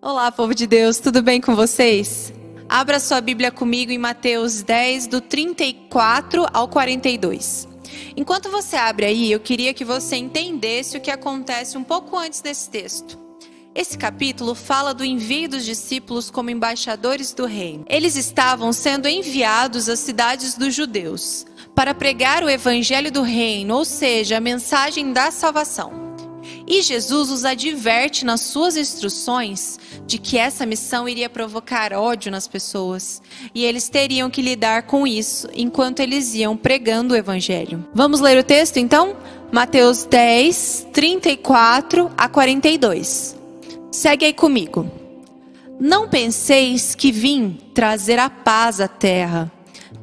Olá, povo de Deus, tudo bem com vocês? Abra sua Bíblia comigo em Mateus 10, do 34 ao 42. Enquanto você abre aí, eu queria que você entendesse o que acontece um pouco antes desse texto. Esse capítulo fala do envio dos discípulos como embaixadores do reino. Eles estavam sendo enviados às cidades dos judeus para pregar o evangelho do reino, ou seja, a mensagem da salvação. E Jesus os adverte nas suas instruções de que essa missão iria provocar ódio nas pessoas e eles teriam que lidar com isso enquanto eles iam pregando o evangelho. Vamos ler o texto então? Mateus 10, 34 a 42. Segue aí comigo. Não penseis que vim trazer a paz à terra.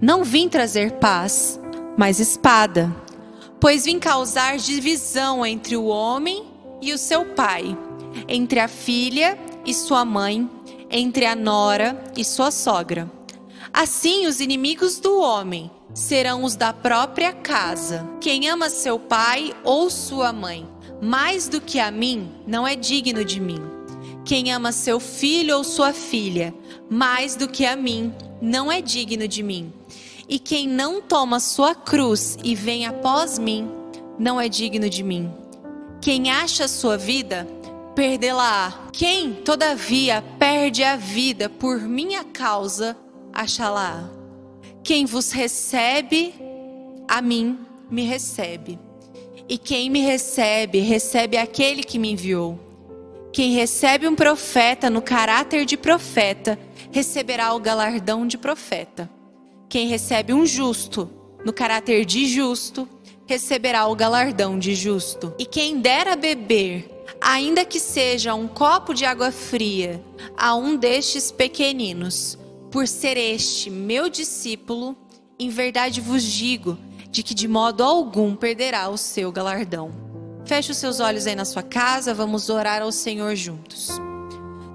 Não vim trazer paz, mas espada. Pois vim causar divisão entre o homem e o seu pai, entre a filha e sua mãe, entre a nora e sua sogra. Assim, os inimigos do homem serão os da própria casa. Quem ama seu pai ou sua mãe mais do que a mim não é digno de mim. Quem ama seu filho ou sua filha mais do que a mim não é digno de mim. E quem não toma sua cruz e vem após mim não é digno de mim. Quem acha a sua vida, perdê-la-á. Quem, todavia, perde a vida por minha causa, achá-la-á. Quem vos recebe, a mim me recebe. E quem me recebe, recebe aquele que me enviou. Quem recebe um profeta no caráter de profeta, receberá o galardão de profeta. Quem recebe um justo no caráter de justo, receberá o galardão de justo. E quem der a beber, ainda que seja um copo de água fria, a um destes pequeninos, por ser este meu discípulo, em verdade vos digo de que de modo algum perderá o seu galardão. Feche os seus olhos aí na sua casa, vamos orar ao Senhor juntos.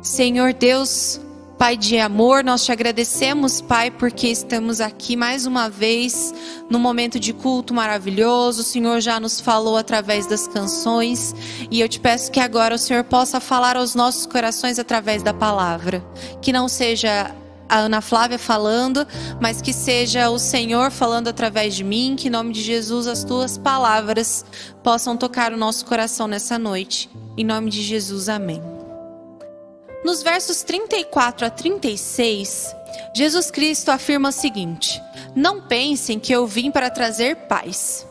Senhor Deus, Pai de amor, nós te agradecemos, Pai, porque estamos aqui mais uma vez no momento de culto maravilhoso. O Senhor já nos falou através das canções e eu te peço que agora o Senhor possa falar aos nossos corações através da palavra. Que não seja a Ana Flávia falando, mas que seja o Senhor falando através de mim, que em nome de Jesus as tuas palavras possam tocar o nosso coração nessa noite. Em nome de Jesus, amém. Nos versos 34 a 36, Jesus Cristo afirma o seguinte: Não pensem que eu vim para trazer paz.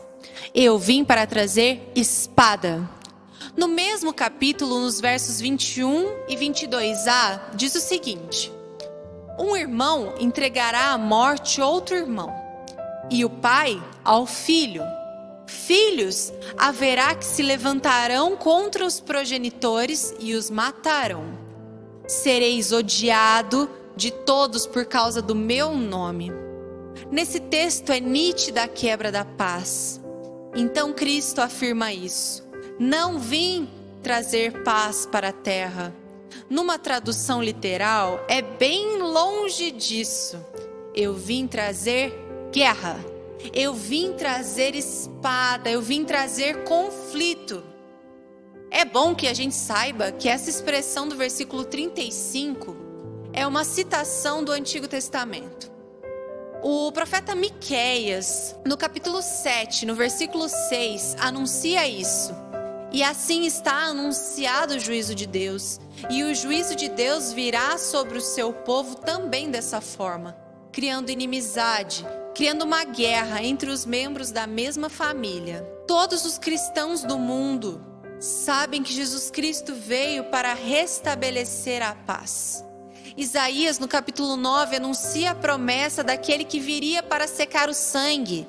Eu vim para trazer espada. No mesmo capítulo, nos versos 21 e 22a, diz o seguinte: Um irmão entregará à morte outro irmão, e o pai ao filho. Filhos haverá que se levantarão contra os progenitores e os matarão sereis odiado de todos por causa do meu nome. Nesse texto é nítida a quebra da paz. Então Cristo afirma isso. Não vim trazer paz para a terra. Numa tradução literal, é bem longe disso. Eu vim trazer guerra. Eu vim trazer espada. Eu vim trazer conflito. É bom que a gente saiba que essa expressão do versículo 35 é uma citação do Antigo Testamento. O profeta Miqueias, no capítulo 7, no versículo 6, anuncia isso. E assim está anunciado o juízo de Deus, e o juízo de Deus virá sobre o seu povo também dessa forma, criando inimizade, criando uma guerra entre os membros da mesma família. Todos os cristãos do mundo sabem que Jesus Cristo veio para restabelecer a paz. Isaías, no capítulo 9, anuncia a promessa daquele que viria para secar o sangue,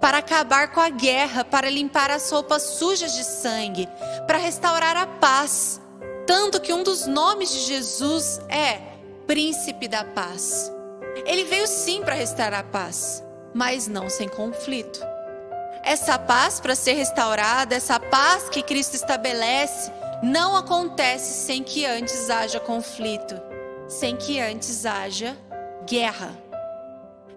para acabar com a guerra, para limpar as roupas sujas de sangue, para restaurar a paz. Tanto que um dos nomes de Jesus é Príncipe da Paz. Ele veio sim para restaurar a paz, mas não sem conflito. Essa paz para ser restaurada, essa paz que Cristo estabelece, não acontece sem que antes haja conflito, sem que antes haja guerra.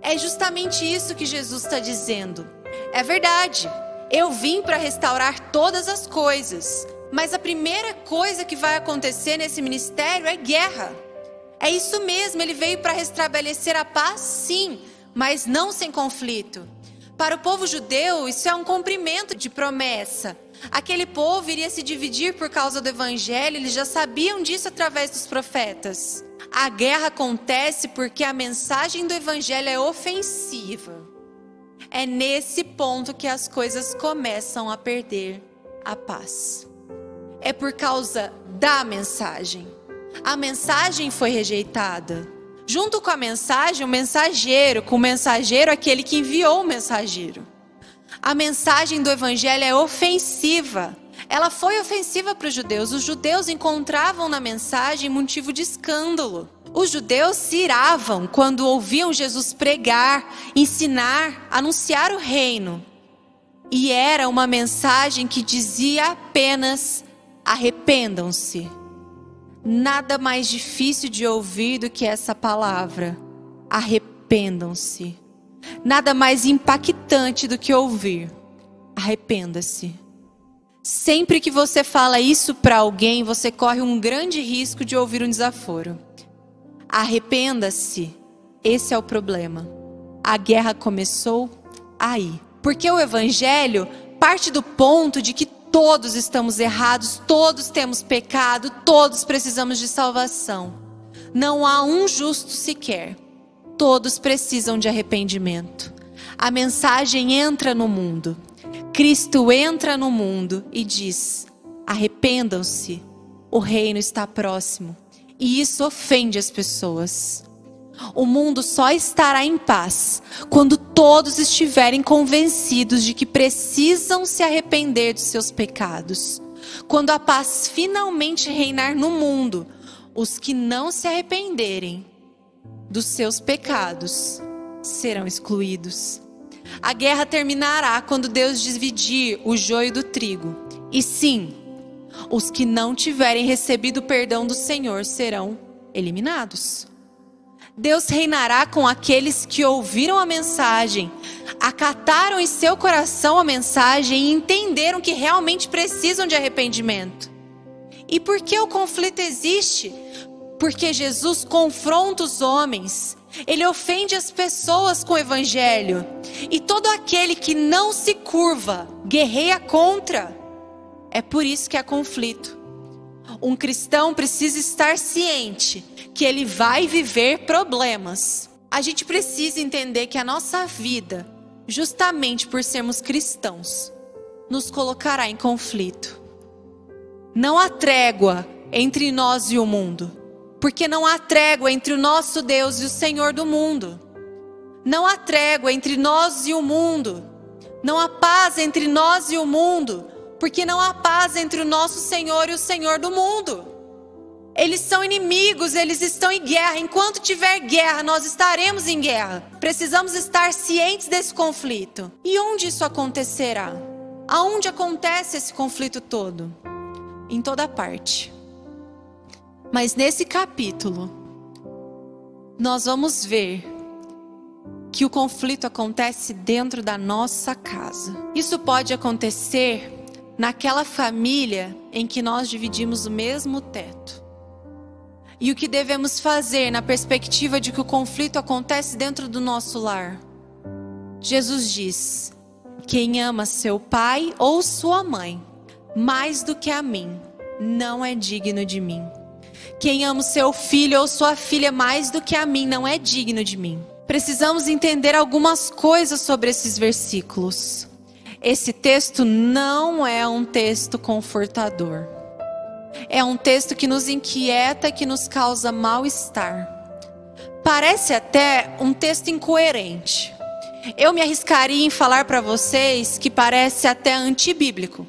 É justamente isso que Jesus está dizendo. É verdade, eu vim para restaurar todas as coisas, Mas a primeira coisa que vai acontecer nesse ministério é guerra. É isso mesmo, ele veio para restabelecer a paz, sim, mas não sem conflito. Para o povo judeu, isso é um cumprimento de promessa. Aquele povo iria se dividir por causa do evangelho, eles já sabiam disso através dos profetas. A guerra acontece porque a mensagem do evangelho é ofensiva. É nesse ponto que as coisas começam a perder a paz. É por causa da mensagem. A mensagem foi rejeitada. Junto com a mensagem, o mensageiro, com o mensageiro, aquele que enviou o mensageiro. A mensagem do evangelho é ofensiva. Ela foi ofensiva para os judeus. Os judeus encontravam na mensagem motivo de escândalo. Os judeus se iravam quando ouviam Jesus pregar, ensinar, anunciar o reino. E era uma mensagem que dizia apenas: arrependam-se. Nada mais difícil de ouvir do que essa palavra. Arrependam-se. Nada mais impactante do que ouvir. Arrependa-se. Sempre que você fala isso para alguém, você corre um grande risco de ouvir um desaforo. Arrependa-se. Esse é o problema. A guerra começou aí. Porque o evangelho parte do ponto de que Todos estamos errados, todos temos pecado, todos precisamos de salvação. Não há um justo sequer. Todos precisam de arrependimento. A mensagem entra no mundo. Cristo entra no mundo e diz: arrependam-se, o reino está próximo. E isso ofende as pessoas. O mundo só estará em paz quando todos estiverem convencidos de que precisam se arrepender dos seus pecados. Quando a paz finalmente reinar no mundo, os que não se arrependerem dos seus pecados serão excluídos. A guerra terminará quando Deus dividir o joio do trigo. E sim, os que não tiverem recebido o perdão do Senhor serão eliminados. Deus reinará com aqueles que ouviram a mensagem, acataram em seu coração a mensagem e entenderam que realmente precisam de arrependimento. E por que o conflito existe? Porque Jesus confronta os homens, ele ofende as pessoas com o evangelho, e todo aquele que não se curva, guerreia contra. É por isso que há conflito. Um cristão precisa estar ciente que ele vai viver problemas. A gente precisa entender que a nossa vida, justamente por sermos cristãos, nos colocará em conflito. Não há trégua entre nós e o mundo, porque não há trégua entre o nosso Deus e o Senhor do mundo. Não há trégua entre nós e o mundo. Não há paz entre nós e o mundo, porque não há paz entre o nosso Senhor e o Senhor do mundo. Eles são inimigos, eles estão em guerra. Enquanto tiver guerra, nós estaremos em guerra. Precisamos estar cientes desse conflito. E onde isso acontecerá? Aonde acontece esse conflito todo? Em toda parte. Mas nesse capítulo, nós vamos ver que o conflito acontece dentro da nossa casa. Isso pode acontecer naquela família em que nós dividimos o mesmo teto e o que devemos fazer na perspectiva de que o conflito acontece dentro do nosso lar. Jesus diz: Quem ama seu pai ou sua mãe mais do que a mim, não é digno de mim. Quem ama seu filho ou sua filha mais do que a mim, não é digno de mim. Precisamos entender algumas coisas sobre esses versículos. Esse texto não é um texto confortador. É um texto que nos inquieta, que nos causa mal-estar. Parece até um texto incoerente. Eu me arriscaria em falar para vocês que parece até antibíblico.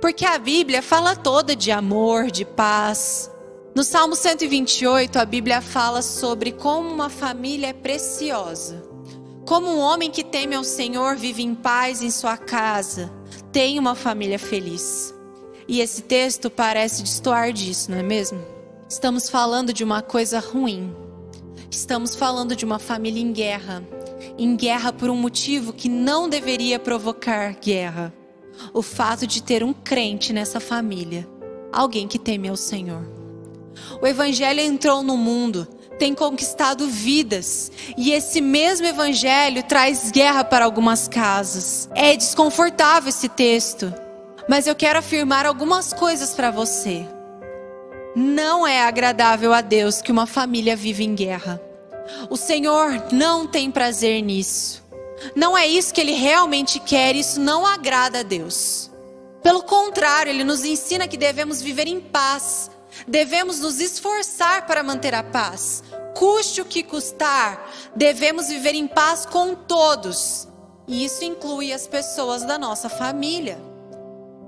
Porque a Bíblia fala toda de amor, de paz. No Salmo 128, a Bíblia fala sobre como uma família é preciosa. Como um homem que teme ao Senhor vive em paz em sua casa, tem uma família feliz. E esse texto parece destoar disso, não é mesmo? Estamos falando de uma coisa ruim. Estamos falando de uma família em guerra. Em guerra por um motivo que não deveria provocar guerra. O fato de ter um crente nessa família. alguém que teme ao Senhor. O Evangelho entrou no mundo, tem conquistado vidas, e esse mesmo Evangelho traz guerra para algumas casas. É desconfortável esse texto, mas eu quero afirmar algumas coisas para você. Não é agradável a Deus que uma família vive em guerra. O Senhor não tem prazer nisso. Não é isso que Ele realmente quer, isso não agrada a Deus. Pelo contrário, Ele nos ensina que devemos viver em paz, devemos nos esforçar para manter a paz. Custe o que custar, devemos viver em paz com todos. E isso inclui as pessoas da nossa família.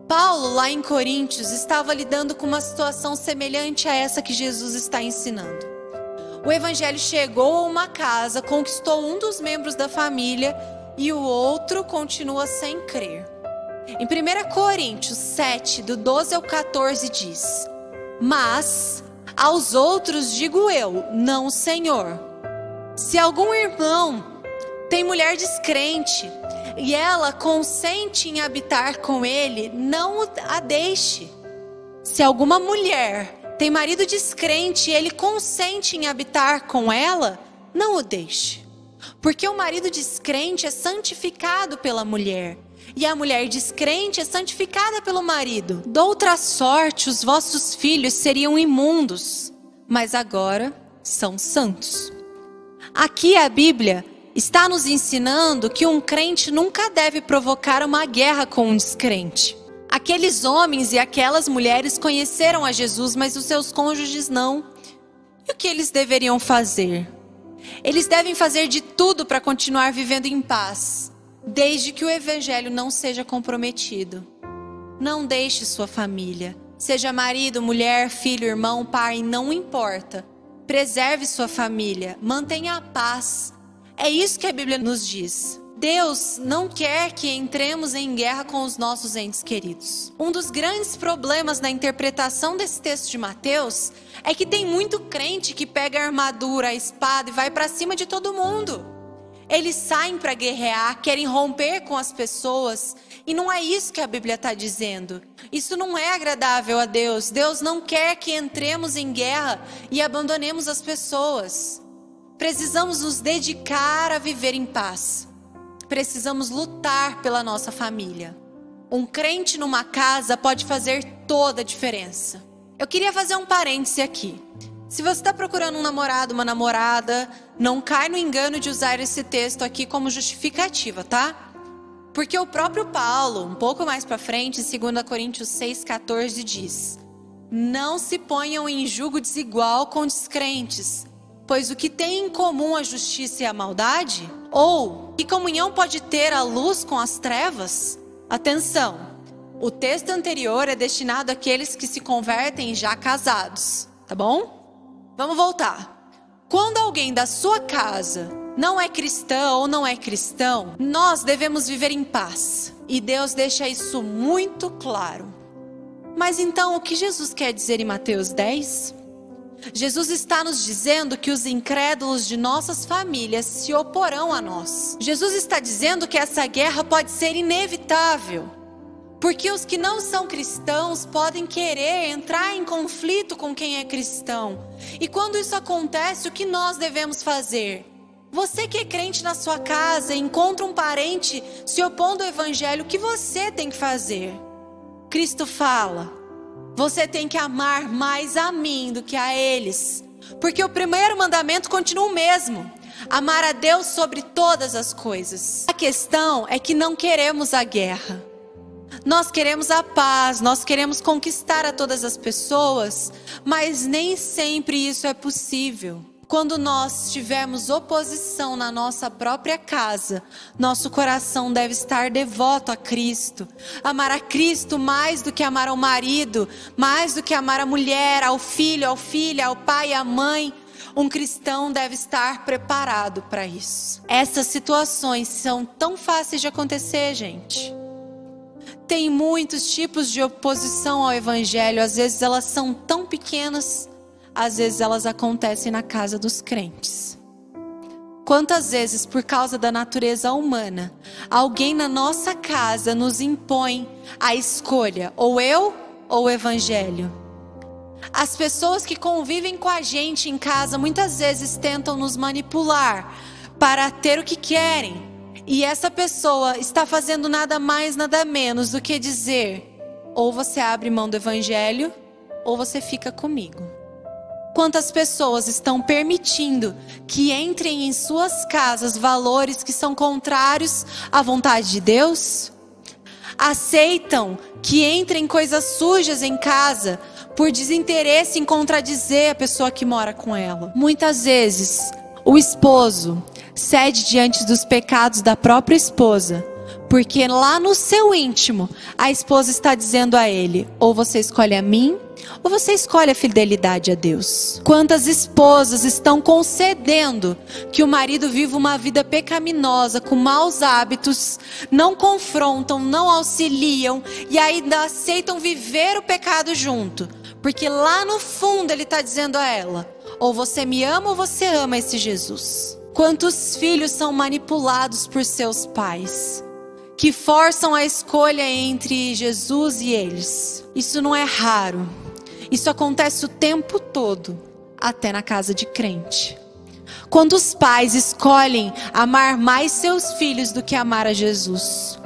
Paulo, lá em Coríntios, estava lidando com uma situação semelhante a essa que Jesus está ensinando. O evangelho chegou a uma casa, conquistou um dos membros da família e o outro continua sem crer. Em 1 Coríntios 7, do 12 ao 14, diz: Mas aos outros digo eu, não Senhor. Se algum irmão tem mulher descrente e ela consente em habitar com ele, não a deixe. Se alguma mulher tem marido descrente e ele consente em habitar com ela, não o deixe. Porque o marido descrente é santificado pela mulher, e a mulher descrente é santificada pelo marido. Doutra sorte, os vossos filhos seriam imundos, mas agora são santos. Aqui a Bíblia está nos ensinando que um crente nunca deve provocar uma guerra com um descrente. Aqueles homens e aquelas mulheres conheceram a Jesus, mas os seus cônjuges não. E o que eles deveriam fazer? Eles devem fazer de tudo para continuar vivendo em paz, desde que o evangelho não seja comprometido. Não deixe sua família, seja marido, mulher, filho, irmão, pai, não importa. Preserve sua família, mantenha a paz. É isso que a Bíblia nos diz. Deus não quer que entremos em guerra com os nossos entes queridos. Um dos grandes problemas na interpretação desse texto de Mateus é que tem muito crente que pega a armadura, a espada e vai para cima de todo mundo. Eles saem para guerrear, querem romper com as pessoas, e não é isso que a Bíblia está dizendo. Isso não é agradável a Deus. Deus não quer que entremos em guerra e abandonemos as pessoas. Precisamos nos dedicar a viver em paz precisamos lutar pela nossa família. Um crente numa casa pode fazer toda a diferença. Eu queria fazer um parêntese aqui. Se você está procurando um namorado, uma namorada, não cai no engano de usar esse texto aqui como justificativa, tá? Porque o próprio Paulo, um pouco mais para frente, em 2 Coríntios 6,14, diz: Não se ponham em julgo desigual com descrentes, Pois o que tem em comum a justiça e a maldade? Ou que comunhão pode ter a luz com as trevas? Atenção! O texto anterior é destinado àqueles que se convertem já casados, tá bom? Vamos voltar. Quando alguém da sua casa não é cristão ou não é cristão, nós devemos viver em paz. E Deus deixa isso muito claro. Mas então, o que Jesus quer dizer em Mateus 10? Jesus está nos dizendo que os incrédulos de nossas famílias se oporão a nós. Jesus está dizendo que essa guerra pode ser inevitável. Porque os que não são cristãos podem querer entrar em conflito com quem é cristão. E quando isso acontece, o que nós devemos fazer? Você que é crente na sua casa e encontra um parente se opondo ao evangelho, o que você tem que fazer? Cristo fala: você tem que amar mais a mim do que a eles. Porque o primeiro mandamento continua o mesmo: amar a Deus sobre todas as coisas. A questão é que não queremos a guerra. Nós queremos a paz, nós queremos conquistar a todas as pessoas, mas nem sempre isso é possível. Quando nós tivermos oposição na nossa própria casa, nosso coração deve estar devoto a Cristo. Amar a Cristo mais do que amar ao marido, mais do que amar a mulher, ao filho, ao filho, ao pai, à mãe. Um cristão deve estar preparado para isso. Essas situações são tão fáceis de acontecer, gente. Tem muitos tipos de oposição ao evangelho, às vezes elas são tão pequenas às vezes elas acontecem na casa dos crentes. Quantas vezes, por causa da natureza humana, alguém na nossa casa nos impõe a escolha, ou eu ou o evangelho? As pessoas que convivem com a gente em casa muitas vezes tentam nos manipular para ter o que querem. E essa pessoa está fazendo nada mais, nada menos do que dizer: ou você abre mão do evangelho, ou você fica comigo. Quantas pessoas estão permitindo que entrem em suas casas valores que são contrários à vontade de Deus? Aceitam que entrem coisas sujas em casa por desinteresse em contradizer a pessoa que mora com ela. Muitas vezes, o esposo cede diante dos pecados da própria esposa, porque lá no seu íntimo, a esposa está dizendo a ele: ou você escolhe a mim, ou você escolhe a fidelidade a Deus? Quantas esposas estão concedendo que o marido viva uma vida pecaminosa, com maus hábitos, não confrontam, não auxiliam e ainda aceitam viver o pecado junto? Porque lá no fundo ele está dizendo a ela: ou você me ama ou você ama esse Jesus. Quantos filhos são manipulados por seus pais? Que forçam a escolha entre Jesus e eles. Isso não é raro. Isso acontece o tempo todo, até na casa de crente. Quando os pais escolhem amar mais seus filhos do que amar a Jesus.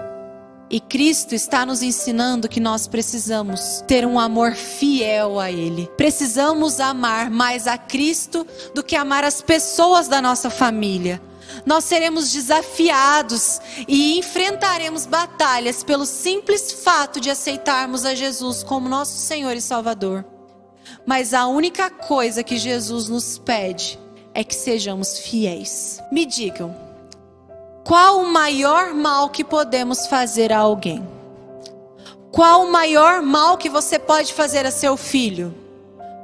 E Cristo está nos ensinando que nós precisamos ter um amor fiel a Ele. Precisamos amar mais a Cristo do que amar as pessoas da nossa família. Nós seremos desafiados e enfrentaremos batalhas pelo simples fato de aceitarmos a Jesus como nosso Senhor e Salvador. Mas a única coisa que Jesus nos pede é que sejamos fiéis. Me digam, qual o maior mal que podemos fazer a alguém? Qual o maior mal que você pode fazer a seu filho?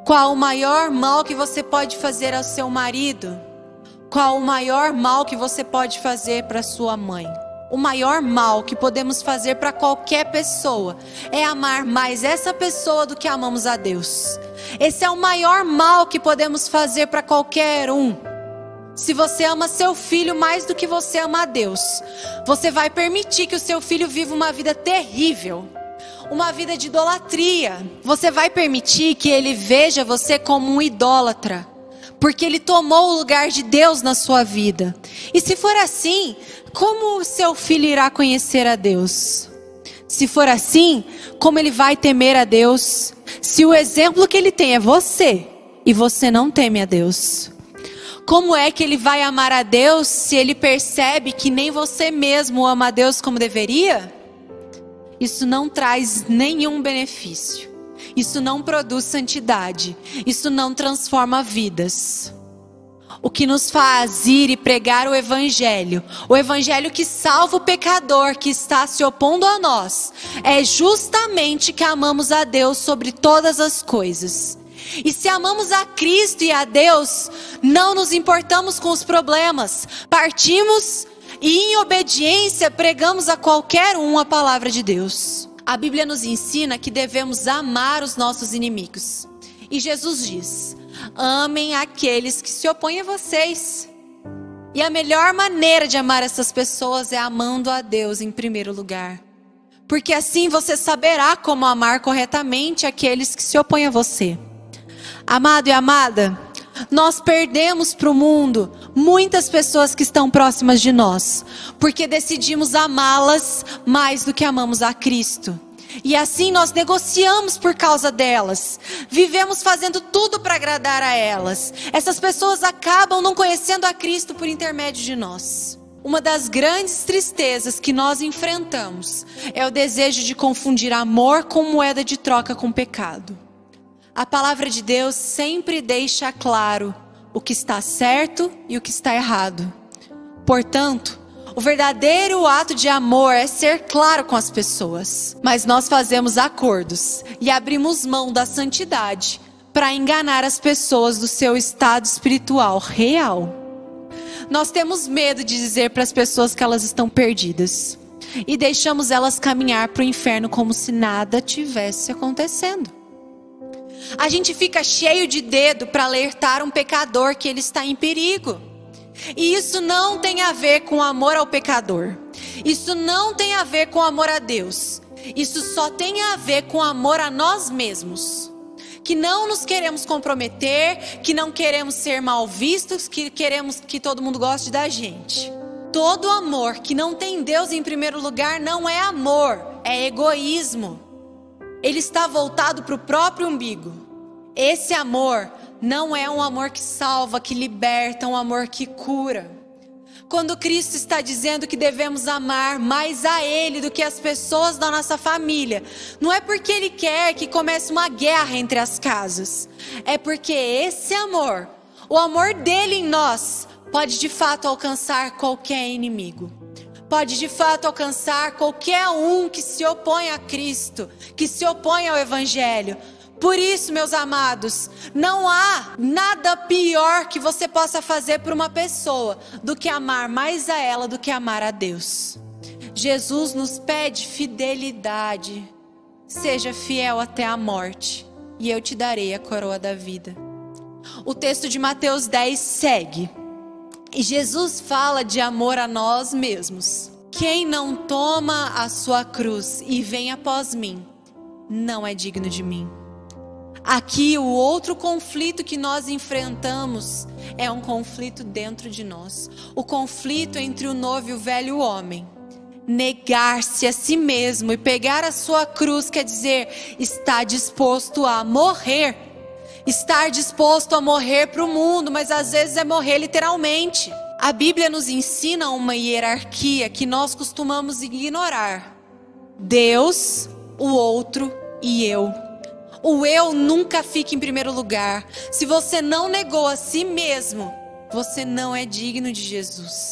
Qual o maior mal que você pode fazer ao seu marido? Qual o maior mal que você pode fazer para sua mãe? o maior mal que podemos fazer para qualquer pessoa é amar mais essa pessoa do que amamos a Deus. Esse é o maior mal que podemos fazer para qualquer um. Se você ama seu filho mais do que você ama a Deus, você vai permitir que o seu filho viva uma vida terrível, uma vida de idolatria. Você vai permitir que ele veja você como um idólatra porque ele tomou o lugar de Deus na sua vida. E se for assim, como o seu filho irá conhecer a Deus? Se for assim, como ele vai temer a Deus? Se o exemplo que ele tem é você e você não teme a Deus. Como é que ele vai amar a Deus se ele percebe que nem você mesmo ama a Deus como deveria? Isso não traz nenhum benefício. Isso não produz santidade. Isso não transforma vidas. O que nos faz ir e pregar o Evangelho, o Evangelho que salva o pecador que está se opondo a nós, é justamente que amamos a Deus sobre todas as coisas. E se amamos a Cristo e a Deus, não nos importamos com os problemas, partimos e em obediência pregamos a qualquer um a palavra de Deus. A Bíblia nos ensina que devemos amar os nossos inimigos. E Jesus diz: amem aqueles que se opõem a vocês. E a melhor maneira de amar essas pessoas é amando a Deus em primeiro lugar. Porque assim você saberá como amar corretamente aqueles que se opõem a você. Amado e amada, nós perdemos para o mundo muitas pessoas que estão próximas de nós, porque decidimos amá-las mais do que amamos a Cristo. E assim nós negociamos por causa delas. Vivemos fazendo tudo para agradar a elas. Essas pessoas acabam não conhecendo a Cristo por intermédio de nós. Uma das grandes tristezas que nós enfrentamos é o desejo de confundir amor com moeda de troca com pecado. A palavra de Deus sempre deixa claro o que está certo e o que está errado. Portanto, o verdadeiro ato de amor é ser claro com as pessoas. Mas nós fazemos acordos e abrimos mão da santidade para enganar as pessoas do seu estado espiritual real. Nós temos medo de dizer para as pessoas que elas estão perdidas e deixamos elas caminhar para o inferno como se nada tivesse acontecendo. A gente fica cheio de dedo para alertar um pecador que ele está em perigo. E isso não tem a ver com amor ao pecador. Isso não tem a ver com amor a Deus. Isso só tem a ver com amor a nós mesmos. Que não nos queremos comprometer, que não queremos ser mal vistos, que queremos que todo mundo goste da gente. Todo amor que não tem Deus em primeiro lugar não é amor, é egoísmo. Ele está voltado para o próprio umbigo. Esse amor não é um amor que salva, que liberta, um amor que cura. Quando Cristo está dizendo que devemos amar mais a Ele do que as pessoas da nossa família, não é porque Ele quer que comece uma guerra entre as casas, é porque esse amor, o amor dele em nós, pode de fato alcançar qualquer inimigo. Pode de fato alcançar qualquer um que se opõe a Cristo, que se opõe ao Evangelho, por isso, meus amados, não há nada pior que você possa fazer por uma pessoa do que amar mais a ela do que amar a Deus. Jesus nos pede fidelidade. Seja fiel até a morte, e eu te darei a coroa da vida. O texto de Mateus 10 segue. Jesus fala de amor a nós mesmos. Quem não toma a sua cruz e vem após mim, não é digno de mim. Aqui, o outro conflito que nós enfrentamos é um conflito dentro de nós o conflito entre o novo e o velho homem. Negar-se a si mesmo e pegar a sua cruz quer dizer estar disposto a morrer. Estar disposto a morrer para o mundo, mas às vezes é morrer literalmente. A Bíblia nos ensina uma hierarquia que nós costumamos ignorar: Deus, o outro e eu. O eu nunca fica em primeiro lugar. Se você não negou a si mesmo, você não é digno de Jesus.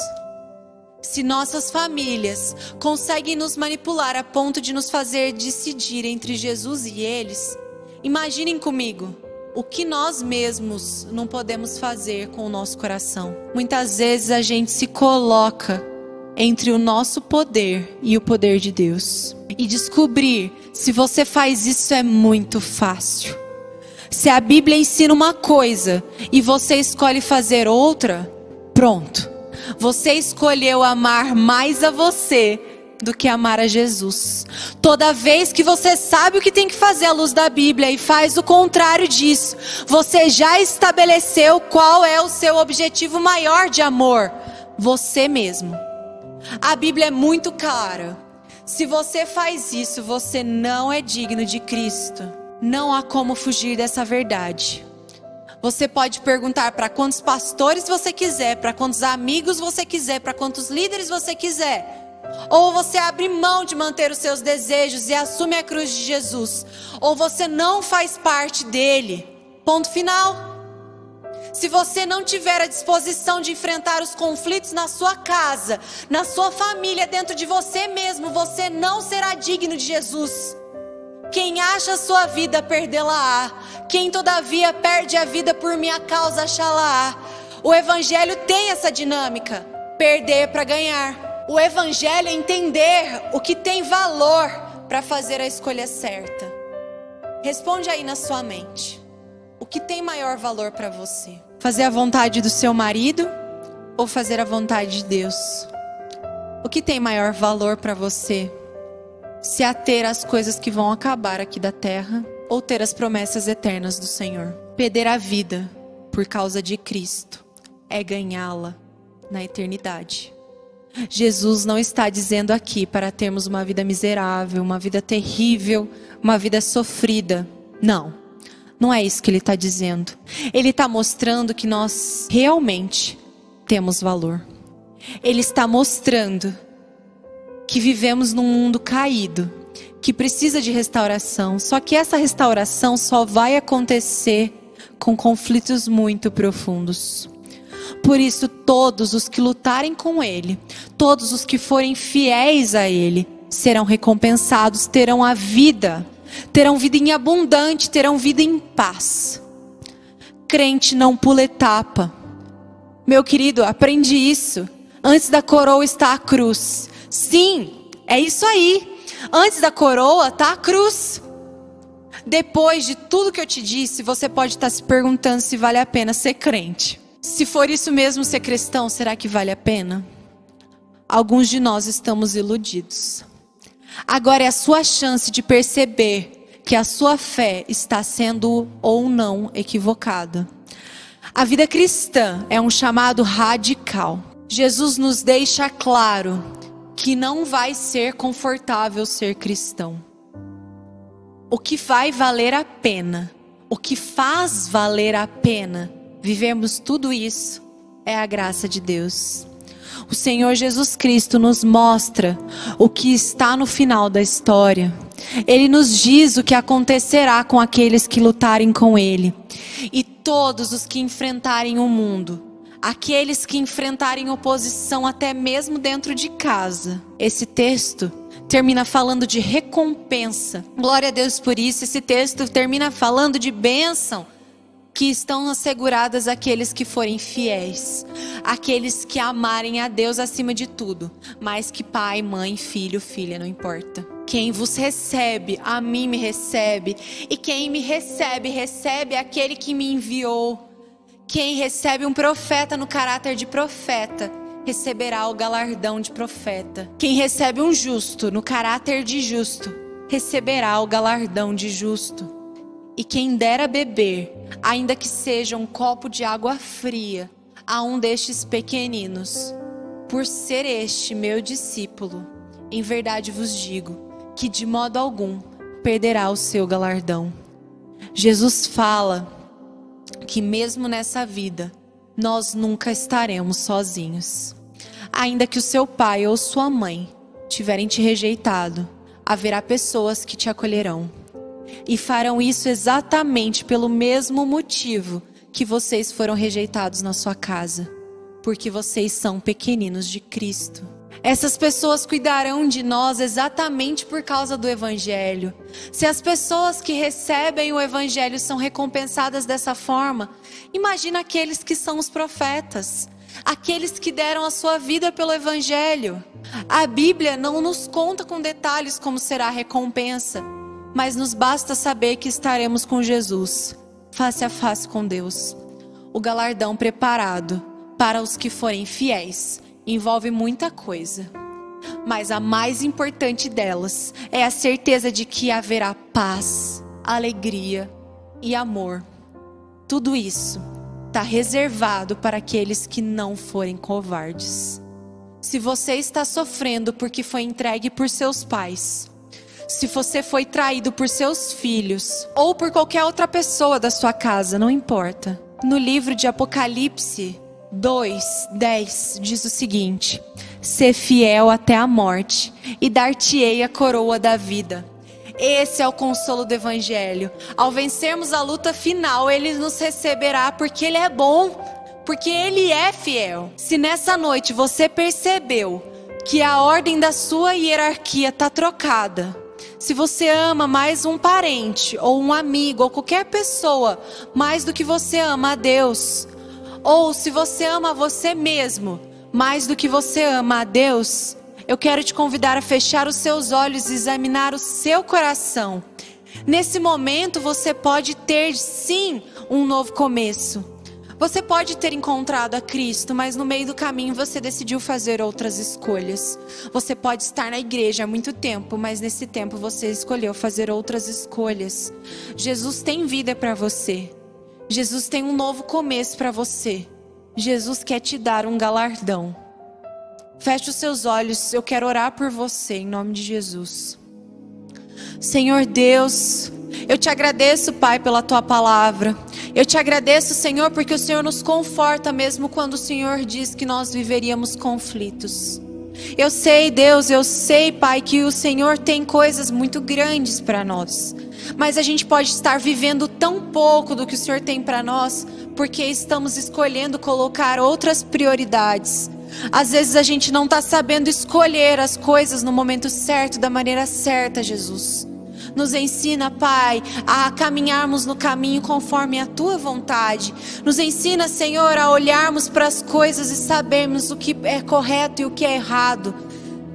Se nossas famílias conseguem nos manipular a ponto de nos fazer decidir entre Jesus e eles, imaginem comigo o que nós mesmos não podemos fazer com o nosso coração. Muitas vezes a gente se coloca entre o nosso poder e o poder de Deus. E descobrir se você faz isso é muito fácil. Se a Bíblia ensina uma coisa e você escolhe fazer outra, pronto. Você escolheu amar mais a você do que amar a Jesus. Toda vez que você sabe o que tem que fazer à luz da Bíblia e faz o contrário disso, você já estabeleceu qual é o seu objetivo maior de amor: você mesmo. A Bíblia é muito clara. Se você faz isso, você não é digno de Cristo. Não há como fugir dessa verdade. Você pode perguntar para quantos pastores você quiser, para quantos amigos você quiser, para quantos líderes você quiser. Ou você abre mão de manter os seus desejos e assume a cruz de Jesus, ou você não faz parte dele. Ponto final. Se você não tiver a disposição de enfrentar os conflitos na sua casa, na sua família, dentro de você mesmo, você não será digno de Jesus. Quem acha a sua vida, perdê-la-á. Quem todavia perde a vida por minha causa, achá-la-á. O evangelho tem essa dinâmica: perder para ganhar. O evangelho é entender o que tem valor para fazer a escolha certa. Responde aí na sua mente. O que tem maior valor para você? Fazer a vontade do seu marido ou fazer a vontade de Deus? O que tem maior valor para você? Se ater às coisas que vão acabar aqui da terra ou ter as promessas eternas do Senhor? Perder a vida por causa de Cristo é ganhá-la na eternidade. Jesus não está dizendo aqui para termos uma vida miserável, uma vida terrível, uma vida sofrida. Não. Não é isso que ele está dizendo. Ele está mostrando que nós realmente temos valor. Ele está mostrando que vivemos num mundo caído, que precisa de restauração. Só que essa restauração só vai acontecer com conflitos muito profundos. Por isso, todos os que lutarem com Ele, todos os que forem fiéis a Ele, serão recompensados, terão a vida terão vida em abundante, terão vida em paz. Crente não pula etapa. Meu querido, aprende isso. Antes da coroa está a cruz. Sim, é isso aí. Antes da coroa está a cruz. Depois de tudo que eu te disse, você pode estar se perguntando se vale a pena ser crente. Se for isso mesmo ser cristão, será que vale a pena? Alguns de nós estamos iludidos. Agora é a sua chance de perceber que a sua fé está sendo ou não equivocada. A vida cristã é um chamado radical. Jesus nos deixa claro que não vai ser confortável ser cristão. O que vai valer a pena, o que faz valer a pena vivemos tudo isso é a graça de Deus. O Senhor Jesus Cristo nos mostra o que está no final da história. Ele nos diz o que acontecerá com aqueles que lutarem com Ele. E todos os que enfrentarem o mundo, aqueles que enfrentarem oposição até mesmo dentro de casa. Esse texto termina falando de recompensa. Glória a Deus por isso. Esse texto termina falando de bênção que estão asseguradas aqueles que forem fiéis, aqueles que amarem a Deus acima de tudo, mais que pai, mãe, filho, filha, não importa. Quem vos recebe, a mim me recebe, e quem me recebe, recebe aquele que me enviou. Quem recebe um profeta no caráter de profeta, receberá o galardão de profeta. Quem recebe um justo no caráter de justo, receberá o galardão de justo. E quem dera beber, ainda que seja um copo de água fria, a um destes pequeninos, por ser este meu discípulo, em verdade vos digo que de modo algum perderá o seu galardão. Jesus fala que mesmo nessa vida, nós nunca estaremos sozinhos. Ainda que o seu pai ou sua mãe tiverem te rejeitado, haverá pessoas que te acolherão e farão isso exatamente pelo mesmo motivo que vocês foram rejeitados na sua casa, porque vocês são pequeninos de Cristo. Essas pessoas cuidarão de nós exatamente por causa do Evangelho. Se as pessoas que recebem o Evangelho são recompensadas dessa forma, imagina aqueles que são os profetas, aqueles que deram a sua vida pelo Evangelho. A Bíblia não nos conta com detalhes como será a recompensa mas nos basta saber que estaremos com Jesus, face a face com Deus. O galardão preparado para os que forem fiéis envolve muita coisa, mas a mais importante delas é a certeza de que haverá paz, alegria e amor. Tudo isso está reservado para aqueles que não forem covardes. Se você está sofrendo porque foi entregue por seus pais, se você foi traído por seus filhos ou por qualquer outra pessoa da sua casa, não importa. No livro de Apocalipse 2, 10 diz o seguinte: Ser fiel até a morte, e dar-te-ei a coroa da vida. Esse é o consolo do Evangelho. Ao vencermos a luta final, Ele nos receberá porque Ele é bom, porque Ele é fiel. Se nessa noite você percebeu que a ordem da sua hierarquia está trocada, se você ama mais um parente, ou um amigo, ou qualquer pessoa, mais do que você ama a Deus, ou se você ama você mesmo, mais do que você ama a Deus, eu quero te convidar a fechar os seus olhos e examinar o seu coração. Nesse momento você pode ter sim um novo começo. Você pode ter encontrado a Cristo, mas no meio do caminho você decidiu fazer outras escolhas. Você pode estar na igreja há muito tempo, mas nesse tempo você escolheu fazer outras escolhas. Jesus tem vida para você. Jesus tem um novo começo para você. Jesus quer te dar um galardão. Feche os seus olhos, eu quero orar por você em nome de Jesus. Senhor Deus, eu te agradeço, Pai, pela tua palavra. Eu te agradeço, Senhor, porque o Senhor nos conforta mesmo quando o Senhor diz que nós viveríamos conflitos. Eu sei, Deus, eu sei, Pai, que o Senhor tem coisas muito grandes para nós. Mas a gente pode estar vivendo tão pouco do que o Senhor tem para nós, porque estamos escolhendo colocar outras prioridades. Às vezes a gente não está sabendo escolher as coisas no momento certo, da maneira certa, Jesus. Nos ensina, Pai, a caminharmos no caminho conforme a tua vontade. Nos ensina, Senhor, a olharmos para as coisas e sabermos o que é correto e o que é errado.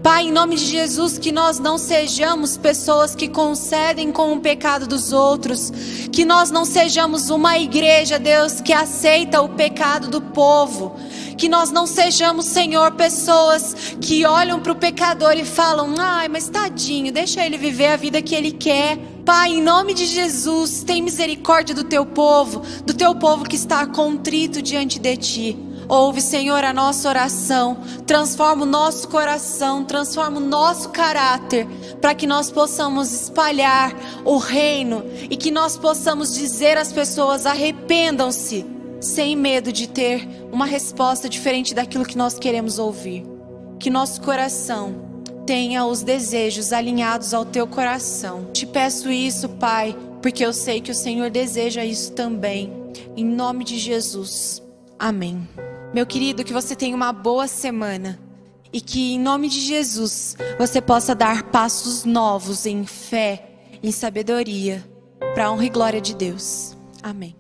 Pai, em nome de Jesus, que nós não sejamos pessoas que concedem com o pecado dos outros, que nós não sejamos uma igreja, Deus, que aceita o pecado do povo, que nós não sejamos, Senhor, pessoas que olham para o pecador e falam: ai, mas tadinho, deixa ele viver a vida que ele quer. Pai, em nome de Jesus, tem misericórdia do teu povo, do teu povo que está contrito diante de ti. Ouve, Senhor, a nossa oração. Transforma o nosso coração, transforma o nosso caráter, para que nós possamos espalhar o reino e que nós possamos dizer às pessoas: arrependam-se, sem medo de ter uma resposta diferente daquilo que nós queremos ouvir. Que nosso coração tenha os desejos alinhados ao teu coração. Te peço isso, Pai, porque eu sei que o Senhor deseja isso também. Em nome de Jesus. Amém. Meu querido, que você tenha uma boa semana e que, em nome de Jesus, você possa dar passos novos em fé, em sabedoria, para a honra e glória de Deus. Amém.